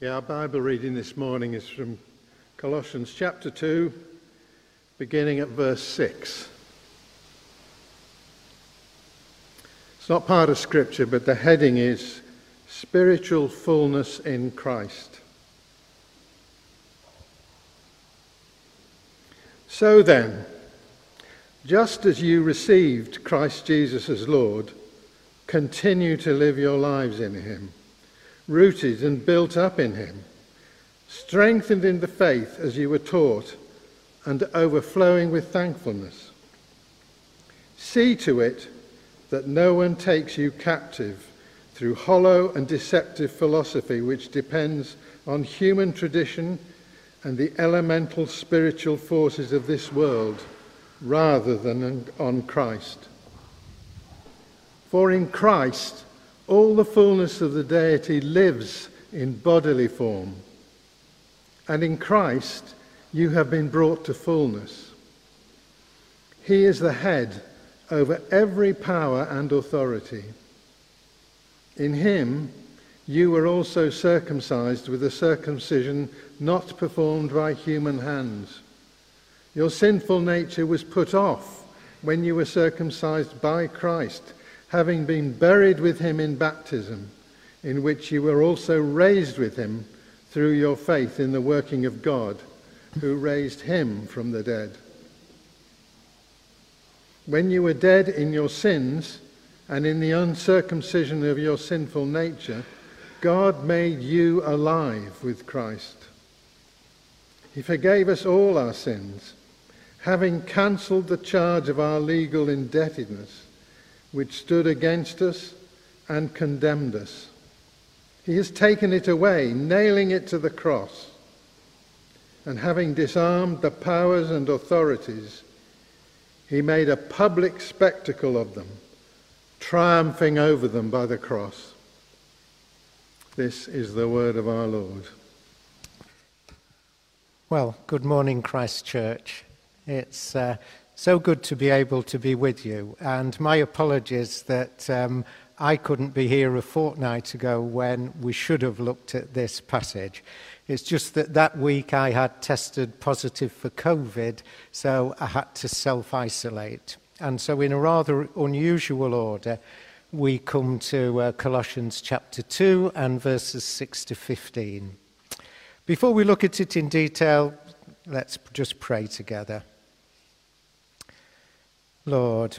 Yeah, our Bible reading this morning is from Colossians chapter 2, beginning at verse 6. It's not part of Scripture, but the heading is Spiritual Fullness in Christ. So then, just as you received Christ Jesus as Lord, continue to live your lives in him rooted and built up in him, strengthened in the faith as you were taught, and overflowing with thankfulness. See to it that no one takes you captive through hollow and deceptive philosophy which depends on human tradition and the elemental spiritual forces of this world rather than on Christ. For in Christ, all the fullness of the deity lives in bodily form. And in Christ, you have been brought to fullness. He is the head over every power and authority. In him, you were also circumcised with a circumcision not performed by human hands. Your sinful nature was put off when you were circumcised by Christ having been buried with him in baptism, in which you were also raised with him through your faith in the working of God, who raised him from the dead. When you were dead in your sins and in the uncircumcision of your sinful nature, God made you alive with Christ. He forgave us all our sins, having cancelled the charge of our legal indebtedness which stood against us and condemned us. He has taken it away, nailing it to the cross. And having disarmed the powers and authorities, he made a public spectacle of them, triumphing over them by the cross. This is the word of our Lord. Well, good morning, Christ Church. It's uh, so good to be able to be with you. And my apologies that um, I couldn't be here a fortnight ago when we should have looked at this passage. It's just that that week I had tested positive for COVID, so I had to self isolate. And so, in a rather unusual order, we come to uh, Colossians chapter 2 and verses 6 to 15. Before we look at it in detail, let's just pray together. Lord,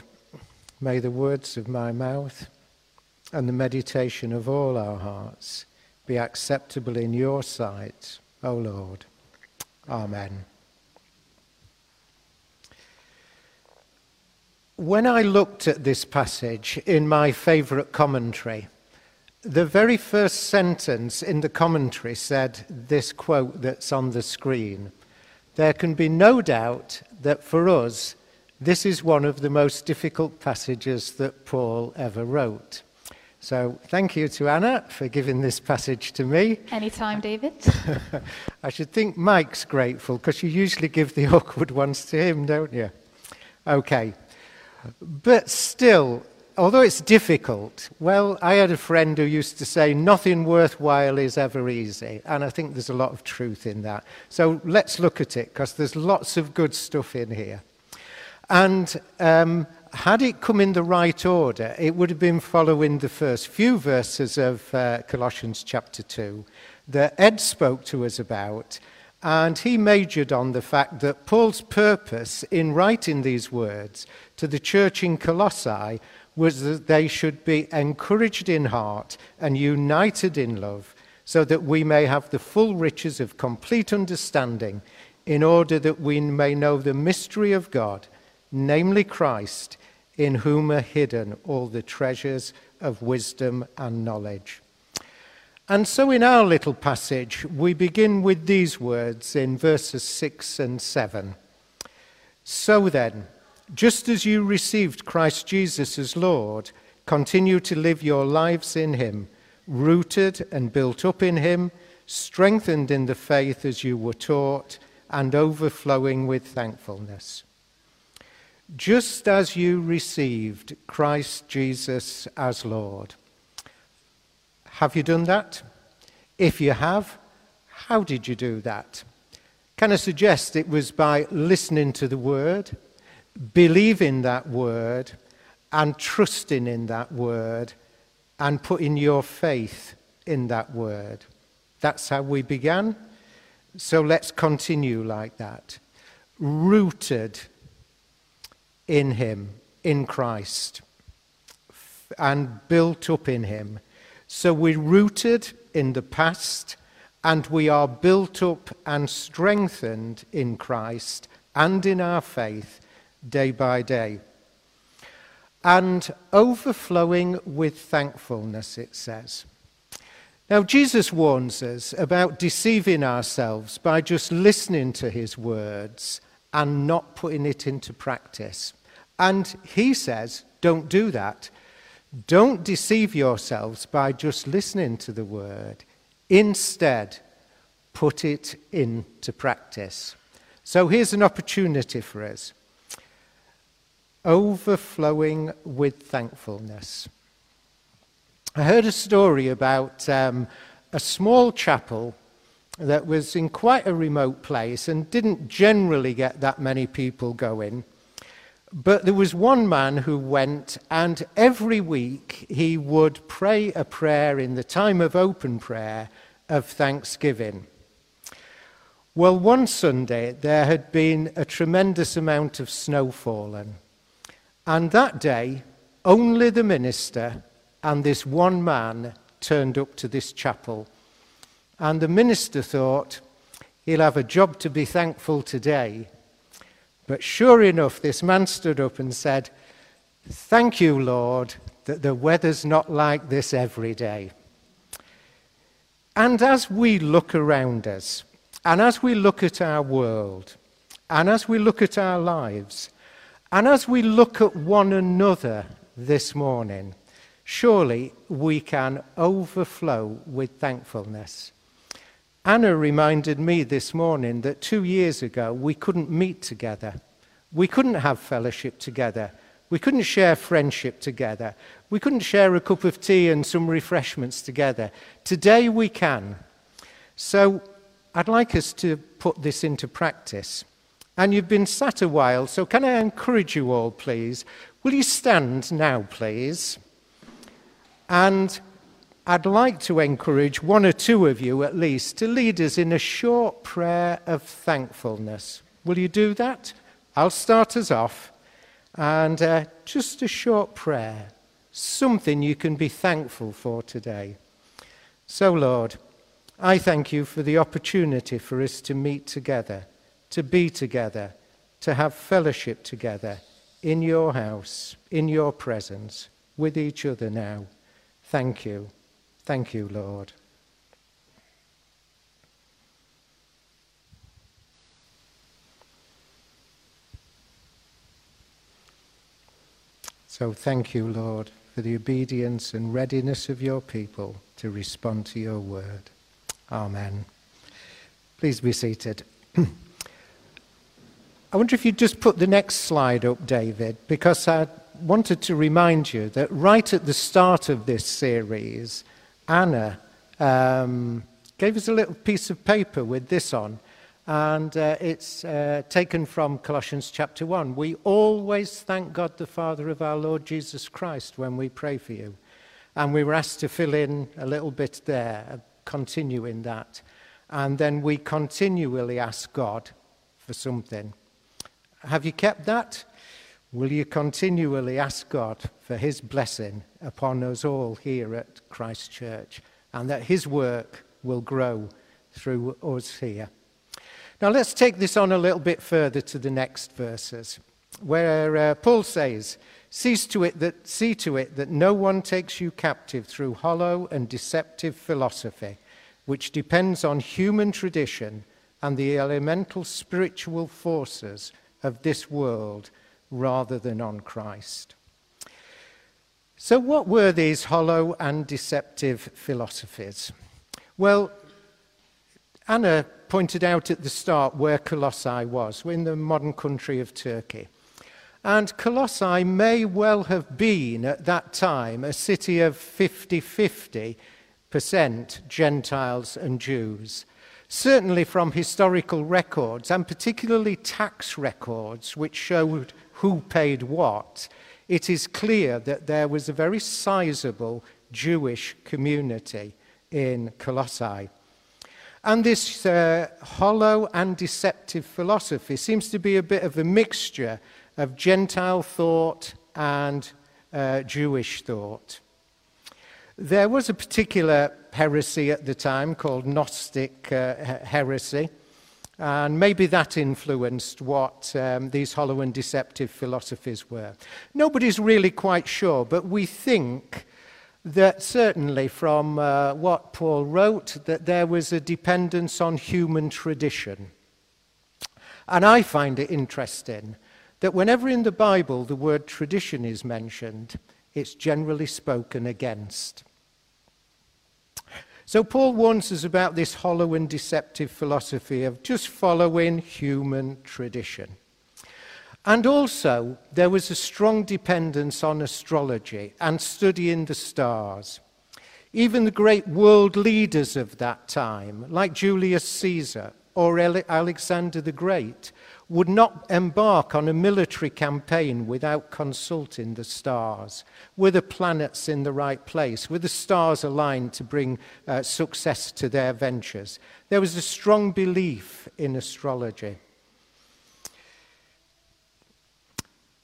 may the words of my mouth and the meditation of all our hearts be acceptable in your sight, O Lord. Amen. When I looked at this passage in my favourite commentary, the very first sentence in the commentary said this quote that's on the screen There can be no doubt that for us, this is one of the most difficult passages that Paul ever wrote. So thank you to Anna for giving this passage to me. Anytime, David. I should think Mike's grateful because you usually give the awkward ones to him, don't you? Okay. But still, although it's difficult, well, I had a friend who used to say, nothing worthwhile is ever easy. And I think there's a lot of truth in that. So let's look at it because there's lots of good stuff in here. And um, had it come in the right order, it would have been following the first few verses of uh, Colossians chapter 2 that Ed spoke to us about. And he majored on the fact that Paul's purpose in writing these words to the church in Colossae was that they should be encouraged in heart and united in love, so that we may have the full riches of complete understanding, in order that we may know the mystery of God namely Christ, in whom are hidden all the treasures of wisdom and knowledge. And so, in our little passage, we begin with these words in verses 6 and 7. So then, just as you received Christ Jesus as Lord, continue to live your lives in Him, rooted and built up in Him, strengthened in the faith as you were taught, and overflowing with thankfulness just as you received Christ Jesus as Lord. Have you done that? If you have, How did you do that? Can I suggest it was by listening to the word, believing that word, and trusting in that word, and putting your faith in that word? That's how we began. So let's continue like that. Rooted in Him, in Christ, and built up in Him. So we're rooted in the past and we are built up and strengthened in Christ and in our faith day by day. And overflowing with thankfulness, it says. Now, Jesus warns us about deceiving ourselves by just listening to his words and not putting it into practice. And he says, don't do that. Don't deceive yourselves by just listening to the word. Instead, put it into practice. So here's an opportunity for us overflowing with thankfulness. I heard a story about um, a small chapel that was in quite a remote place and didn't generally get that many people going. But there was one man who went, and every week he would pray a prayer in the time of open prayer of thanksgiving. Well, one Sunday there had been a tremendous amount of snow fallen. And that day, only the minister and this one man turned up to this chapel. And the minister thought, he'll have a job to be thankful today but sure enough, this man stood up and said, Thank you, Lord, that the weather's not like this every day. And as we look around us, and as we look at our world, and as we look at our lives, and as we look at one another this morning, surely we can overflow with thankfulness. Anna reminded me this morning that two years ago we couldn't meet together. We couldn't have fellowship together. We couldn't share friendship together. We couldn't share a cup of tea and some refreshments together. Today we can. So I'd like us to put this into practice. And you've been sat a while, so can I encourage you all, please? Will you stand now, please? And I'd like to encourage one or two of you at least to lead us in a short prayer of thankfulness. Will you do that? I'll start us off and uh, just a short prayer, something you can be thankful for today. So, Lord, I thank you for the opportunity for us to meet together, to be together, to have fellowship together in your house, in your presence, with each other now. Thank you. Thank you, Lord. So thank you, Lord, for the obedience and readiness of your people to respond to your word. Amen. Please be seated. I wonder if you'd just put the next slide up, David, because I wanted to remind you that right at the start of this series, Anna um, gave us a little piece of paper with this on, and uh, it's uh, taken from Colossians chapter 1. We always thank God the Father of our Lord Jesus Christ when we pray for you. And we were asked to fill in a little bit there, uh, continue in that. And then we continually ask God for something. Have you kept that? Will you continually ask God for his blessing upon us all here at Christ Church and that his work will grow through us here? Now let's take this on a little bit further to the next verses where uh, Paul says, Cease to it that, see to it that no one takes you captive through hollow and deceptive philosophy, which depends on human tradition and the elemental spiritual forces of this world rather than on Christ. So, what were these hollow and deceptive philosophies? Well, Anna pointed out at the start where Colossae was, in the modern country of Turkey. And Colossae may well have been at that time a city of 50 50 percent Gentiles and Jews. Certainly from historical records, and particularly tax records, which showed who paid what, it is clear that there was a very sizable Jewish community in Colossae. And this uh, hollow and deceptive philosophy seems to be a bit of a mixture of Gentile thought and uh, Jewish thought. There was a particular heresy at the time called Gnostic uh, heresy, and maybe that influenced what um, these hollow and deceptive philosophies were. Nobody's really quite sure, but we think that certainly from uh, what Paul wrote, that there was a dependence on human tradition. And I find it interesting that whenever in the Bible the word tradition is mentioned, it's generally spoken against. So Paul warns us about this hollow and deceptive philosophy of just following human tradition. And also, there was a strong dependence on astrology and studying the stars. Even the great world leaders of that time, like Julius Caesar or Alexander the Great, would not embark on a military campaign without consulting the stars. Were the planets in the right place? Were the stars aligned to bring uh, success to their ventures? There was a strong belief in astrology.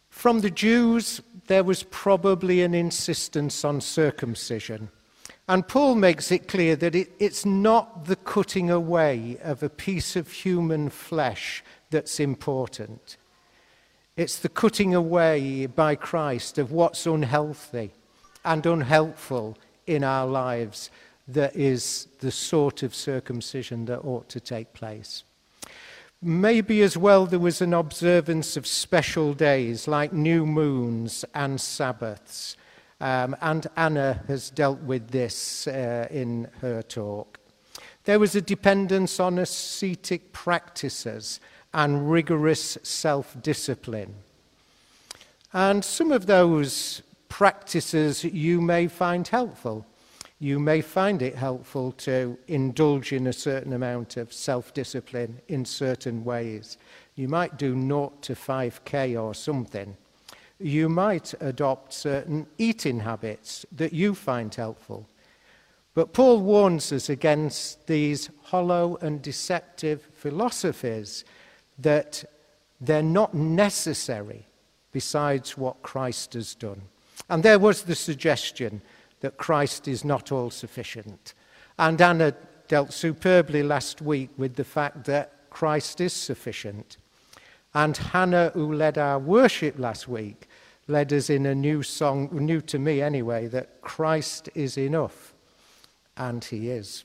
From the Jews, there was probably an insistence on circumcision. And Paul makes it clear that it, it's not the cutting away of a piece of human flesh that's important. It's the cutting away by Christ of what's unhealthy and unhelpful in our lives that is the sort of circumcision that ought to take place. Maybe as well there was an observance of special days like new moons and Sabbaths. Um, and Anna has dealt with this uh, in her talk. There was a dependence on ascetic practices and rigorous self discipline. And some of those practices you may find helpful you may find it helpful to indulge in a certain amount of self discipline in certain ways. You might do 0 to 5k or something. You might adopt certain eating habits that you find helpful. But Paul warns us against these hollow and deceptive philosophies that they're not necessary besides what Christ has done. And there was the suggestion that Christ is not all sufficient. And Anna dealt superbly last week with the fact that Christ is sufficient. And Hannah, who led our worship last week, led us in a new song, new to me anyway, that Christ is enough. And he is.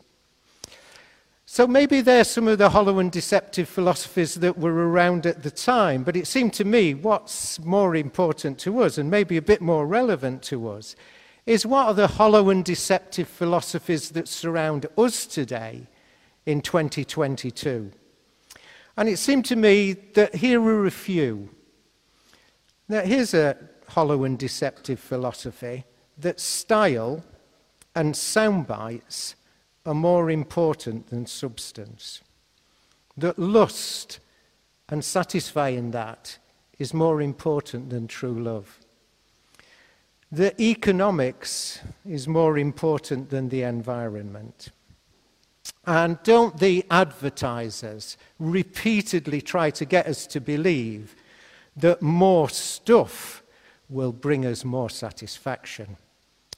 So maybe they're some of the hollow and deceptive philosophies that were around at the time, but it seemed to me what's more important to us and maybe a bit more relevant to us is what are the hollow and deceptive philosophies that surround us today in 2022? And it seemed to me that here are a few. Now, here's a hollow and deceptive philosophy that style and sound bites are more important than substance. That lust and satisfying that is more important than true love. The economics is more important than the environment. And don't the advertisers repeatedly try to get us to believe that more stuff will bring us more satisfaction?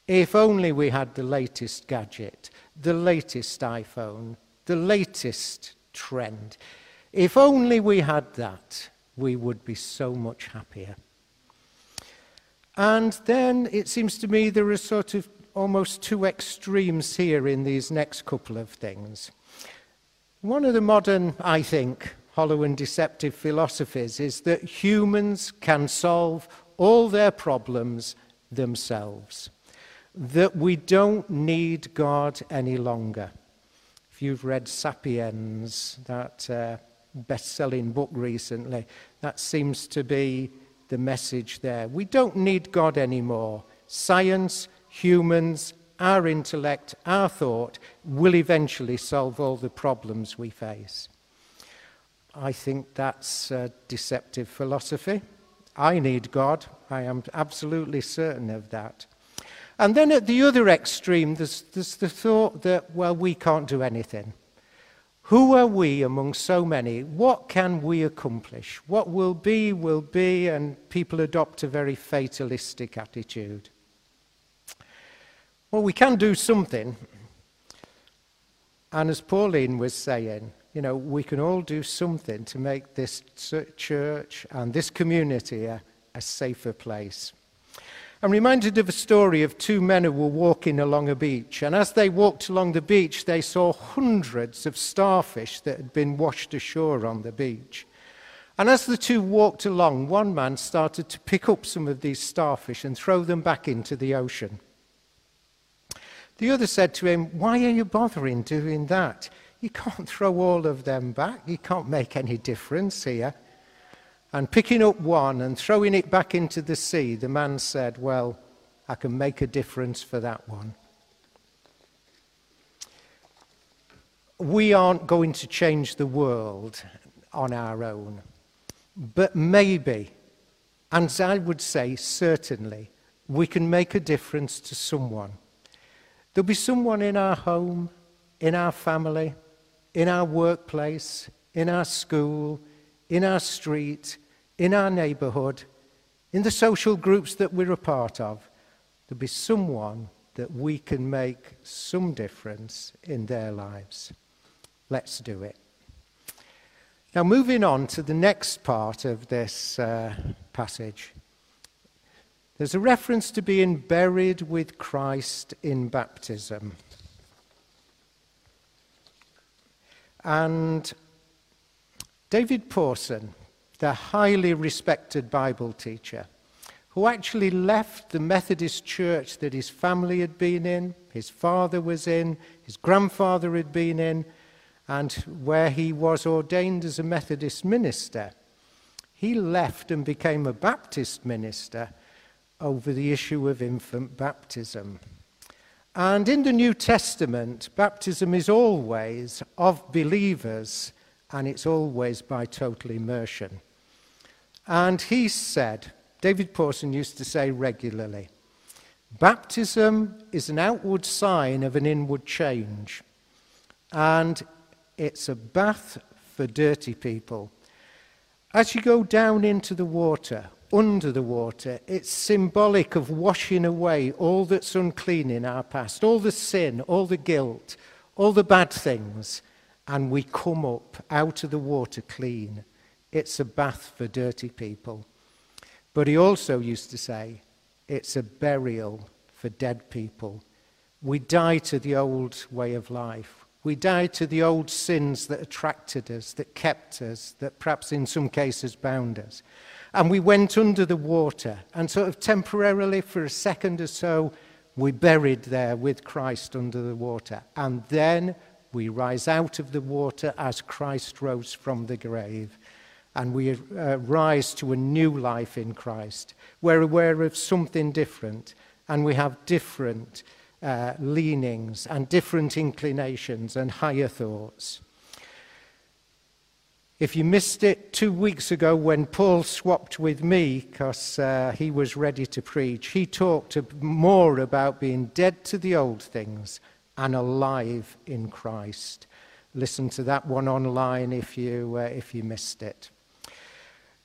If only we had the latest gadget, the latest iPhone, the latest trend. If only we had that, we would be so much happier. And then it seems to me there are sort of almost two extremes here in these next couple of things. One of the modern, I think, hollow and deceptive philosophies is that humans can solve all their problems themselves, that we don't need God any longer. If you've read Sapiens, that uh, best selling book recently, that seems to be the message there. We don't need God anymore. Science, humans, our intellect, our thought will eventually solve all the problems we face. I think that's a deceptive philosophy. I need God. I am absolutely certain of that. And then at the other extreme, there's, there's the thought that, well, we can't do anything. Who are we among so many? What can we accomplish? What will be, will be, and people adopt a very fatalistic attitude. Well, we can do something. And as Pauline was saying, you know, we can all do something to make this church and this community a, a safer place. I'm reminded of a story of two men who were walking along a beach. And as they walked along the beach, they saw hundreds of starfish that had been washed ashore on the beach. And as the two walked along, one man started to pick up some of these starfish and throw them back into the ocean. The other said to him, Why are you bothering doing that? You can't throw all of them back. You can't make any difference here. And picking up one and throwing it back into the sea, the man said, Well, I can make a difference for that one. We aren't going to change the world on our own, but maybe, and I would say certainly, we can make a difference to someone. There'll be someone in our home, in our family, in our workplace, in our school, in our street, in our neighbourhood, in the social groups that we're a part of, there'll be someone that we can make some difference in their lives. Let's do it. Now, moving on to the next part of this uh, passage, there's a reference to being buried with Christ in baptism. And David Pawson, the highly respected Bible teacher, who actually left the Methodist church that his family had been in, his father was in, his grandfather had been in, and where he was ordained as a Methodist minister. He left and became a Baptist minister over the issue of infant baptism. And in the New Testament, baptism is always of believers and it's always by total immersion. And he said, David Pawson used to say regularly, baptism is an outward sign of an inward change, and it's a bath for dirty people. As you go down into the water, under the water, it's symbolic of washing away all that's unclean in our past, all the sin, all the guilt, all the bad things, and we come up out of the water clean. It's a bath for dirty people. But he also used to say, it's a burial for dead people. We die to the old way of life. We die to the old sins that attracted us, that kept us, that perhaps in some cases bound us. And we went under the water, and sort of temporarily, for a second or so, we buried there with Christ under the water. And then we rise out of the water as Christ rose from the grave and we uh, rise to a new life in Christ. We're aware of something different, and we have different uh, leanings and different inclinations and higher thoughts. If you missed it two weeks ago when Paul swapped with me because uh, he was ready to preach, he talked more about being dead to the old things and alive in Christ. Listen to that one online if you, uh, if you missed it.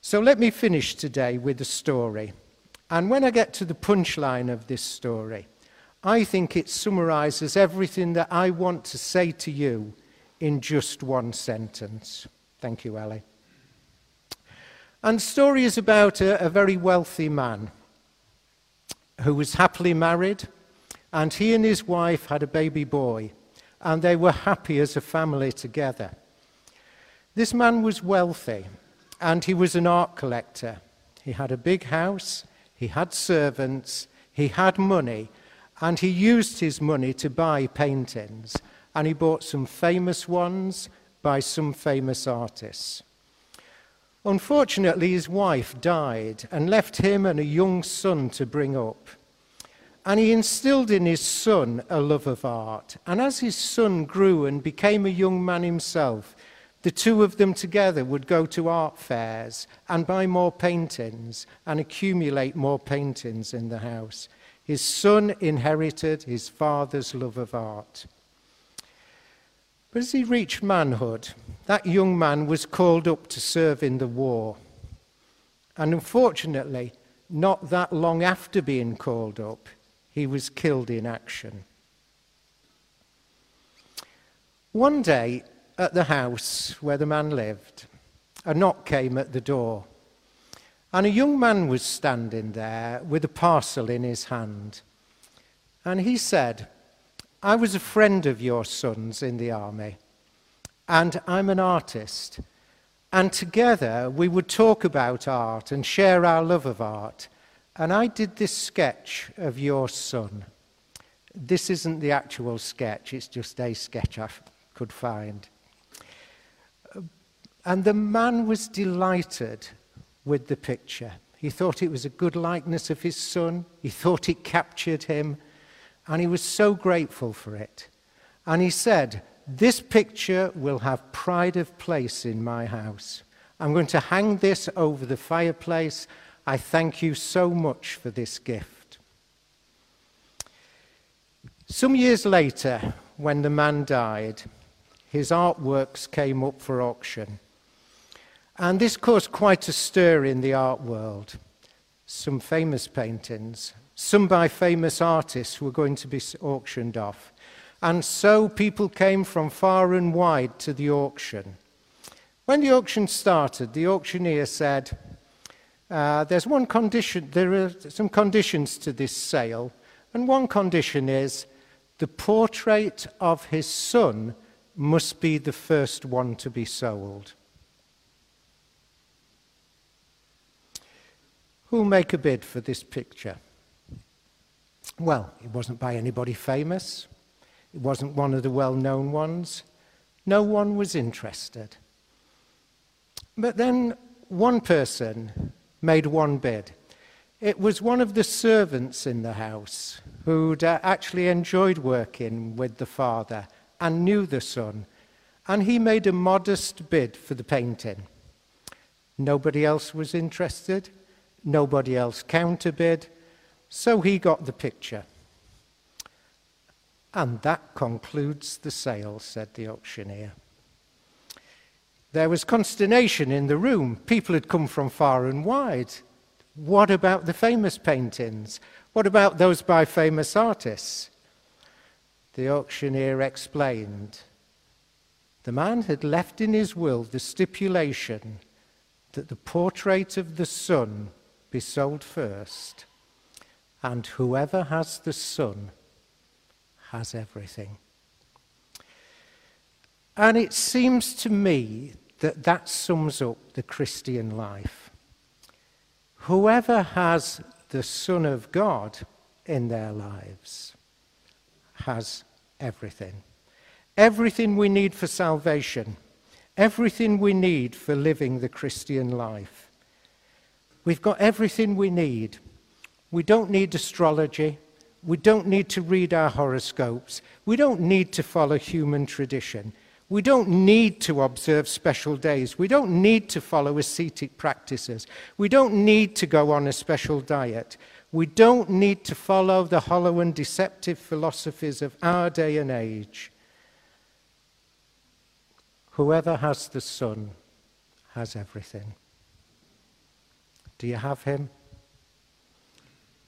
So let me finish today with a story. And when I get to the punchline of this story, I think it summarizes everything that I want to say to you in just one sentence. Thank you, Ellie. And the story is about a, a very wealthy man who was happily married, and he and his wife had a baby boy, and they were happy as a family together. This man was wealthy, and he was an art collector. He had a big house, he had servants, he had money, and he used his money to buy paintings. And he bought some famous ones by some famous artists. Unfortunately, his wife died and left him and a young son to bring up. And he instilled in his son a love of art. And as his son grew and became a young man himself, the two of them together would go to art fairs and buy more paintings and accumulate more paintings in the house. His son inherited his father's love of art. But as he reached manhood, that young man was called up to serve in the war. And unfortunately, not that long after being called up, he was killed in action. One day, at the house where the man lived, a knock came at the door. And a young man was standing there with a parcel in his hand. And he said, I was a friend of your son's in the army, and I'm an artist. And together we would talk about art and share our love of art. And I did this sketch of your son. This isn't the actual sketch, it's just a sketch I could find. Uh, and the man was delighted with the picture. He thought it was a good likeness of his son. He thought it captured him. And he was so grateful for it. And he said, This picture will have pride of place in my house. I'm going to hang this over the fireplace. I thank you so much for this gift. Some years later, when the man died, his artworks came up for auction. And this caused quite a stir in the art world. Some famous paintings, some by famous artists, were going to be auctioned off. And so people came from far and wide to the auction. When the auction started, the auctioneer said, uh, There's one condition, there are some conditions to this sale, and one condition is the portrait of his son must be the first one to be sold. Who'll make a bid for this picture? Well, it wasn't by anybody famous. It wasn't one of the well known ones. No one was interested. But then one person made one bid. It was one of the servants in the house who'd uh, actually enjoyed working with the father and knew the son, and he made a modest bid for the painting. Nobody else was interested. Nobody else counterbid, so he got the picture. And that concludes the sale, said the auctioneer. There was consternation in the room. People had come from far and wide. What about the famous paintings? What about those by famous artists? The auctioneer explained. The man had left in his will the stipulation that the portrait of the son be sold first, and whoever has the Son has everything. And it seems to me that that sums up the Christian life. Whoever has the Son of God in their lives has everything. Everything we need for salvation, everything we need for living the Christian life. We've got everything we need. We don't need astrology. We don't need to read our horoscopes. We don't need to follow human tradition. We don't need to observe special days. We don't need to follow ascetic practices. We don't need to go on a special diet. We don't need to follow the hollow and deceptive philosophies of our day and age. Whoever has the Son has everything. Do you have him?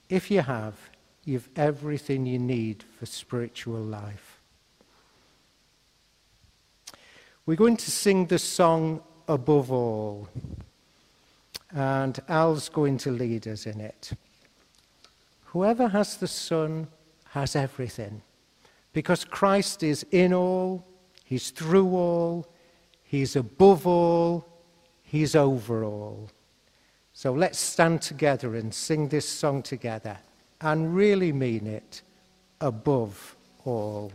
If you have, you've everything you need for spiritual life. We're going to sing the song Above All, and Al's going to lead us in it. Whoever has the Son has everything, because Christ is in all, He's through all, He's above all, He's over all. So let's stand together and sing this song together and really mean it above all.